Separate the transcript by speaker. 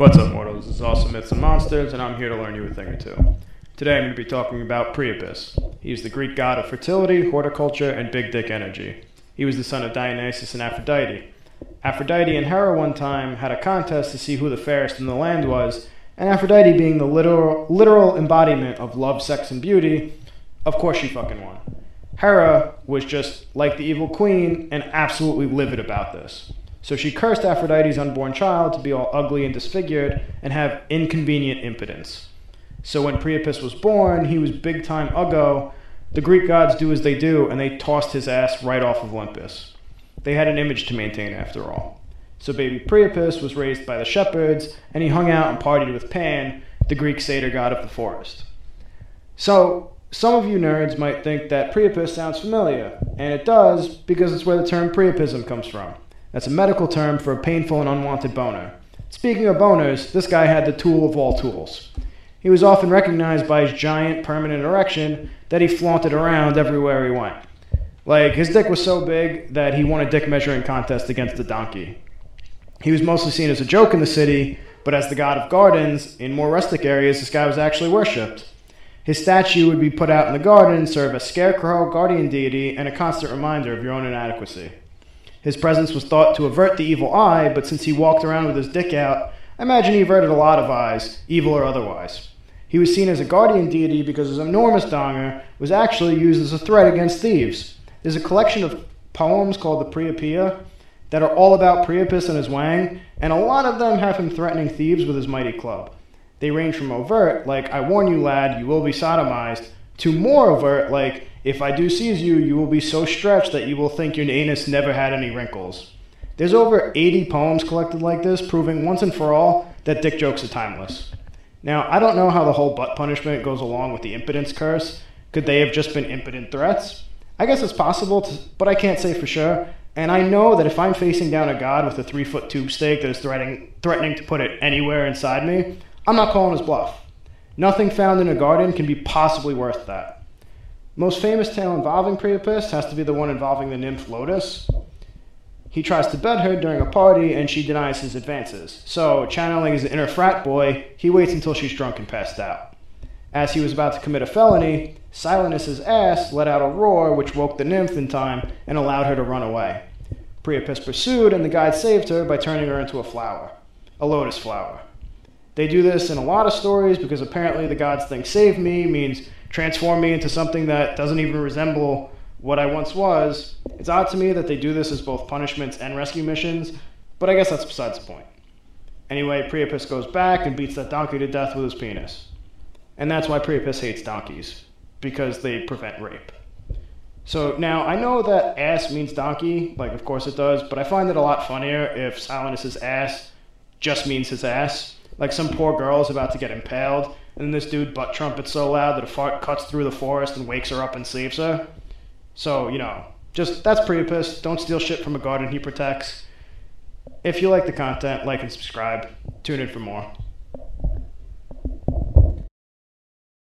Speaker 1: What's up, mortals? This is Awesome Myths and Monsters, and I'm here to learn you a thing or two. Today I'm going to be talking about Priapus. He's the Greek god of fertility, horticulture, and big dick energy. He was the son of Dionysus and Aphrodite. Aphrodite and Hera one time had a contest to see who the fairest in the land was, and Aphrodite being the literal, literal embodiment of love, sex, and beauty, of course she fucking won. Hera was just like the evil queen and absolutely livid about this. So she cursed Aphrodite's unborn child to be all ugly and disfigured and have inconvenient impotence. So when Priapus was born, he was big time uggo. The Greek gods do as they do, and they tossed his ass right off of Olympus. They had an image to maintain after all. So baby Priapus was raised by the shepherds, and he hung out and partied with Pan, the Greek satyr god of the forest. So some of you nerds might think that Priapus sounds familiar, and it does because it's where the term Priapism comes from. That's a medical term for a painful and unwanted boner. Speaking of boners, this guy had the tool of all tools. He was often recognized by his giant permanent erection that he flaunted around everywhere he went. Like, his dick was so big that he won a dick measuring contest against a donkey. He was mostly seen as a joke in the city, but as the god of gardens, in more rustic areas, this guy was actually worshipped. His statue would be put out in the garden, serve as scarecrow, guardian deity, and a constant reminder of your own inadequacy. His presence was thought to avert the evil eye, but since he walked around with his dick out, I imagine he averted a lot of eyes, evil or otherwise. He was seen as a guardian deity because his enormous donger was actually used as a threat against thieves. There's a collection of poems called the Priapeia that are all about Priapus and his wang, and a lot of them have him threatening thieves with his mighty club. They range from overt, like, I warn you, lad, you will be sodomized, to more overt, like, if I do seize you, you will be so stretched that you will think your anus never had any wrinkles. There's over 80 poems collected like this, proving once and for all that dick jokes are timeless. Now, I don't know how the whole butt punishment goes along with the impotence curse. Could they have just been impotent threats? I guess it's possible, to, but I can't say for sure. And I know that if I'm facing down a god with a three foot tube stake that is threatening, threatening to put it anywhere inside me, I'm not calling his bluff. Nothing found in a garden can be possibly worth that. Most famous tale involving Priapus has to be the one involving the nymph Lotus. He tries to bed her during a party and she denies his advances. So, channeling his inner frat boy, he waits until she's drunk and passed out. As he was about to commit a felony, Silenus's ass let out a roar which woke the nymph in time and allowed her to run away. Priapus pursued and the guide saved her by turning her into a flower, a lotus flower. They do this in a lot of stories because apparently the gods think save me means transform me into something that doesn't even resemble what I once was. It's odd to me that they do this as both punishments and rescue missions, but I guess that's besides the point. Anyway, Priapus goes back and beats that donkey to death with his penis. And that's why Priapus hates donkeys, because they prevent rape. So now I know that ass means donkey, like of course it does, but I find it a lot funnier if Silenus's ass just means his ass. Like some poor girl is about to get impaled, and then this dude butt trumpets so loud that a fart cuts through the forest and wakes her up and saves her. So, you know, just that's Priapus. Don't steal shit from a garden he protects. If you like the content, like and subscribe. Tune in for more.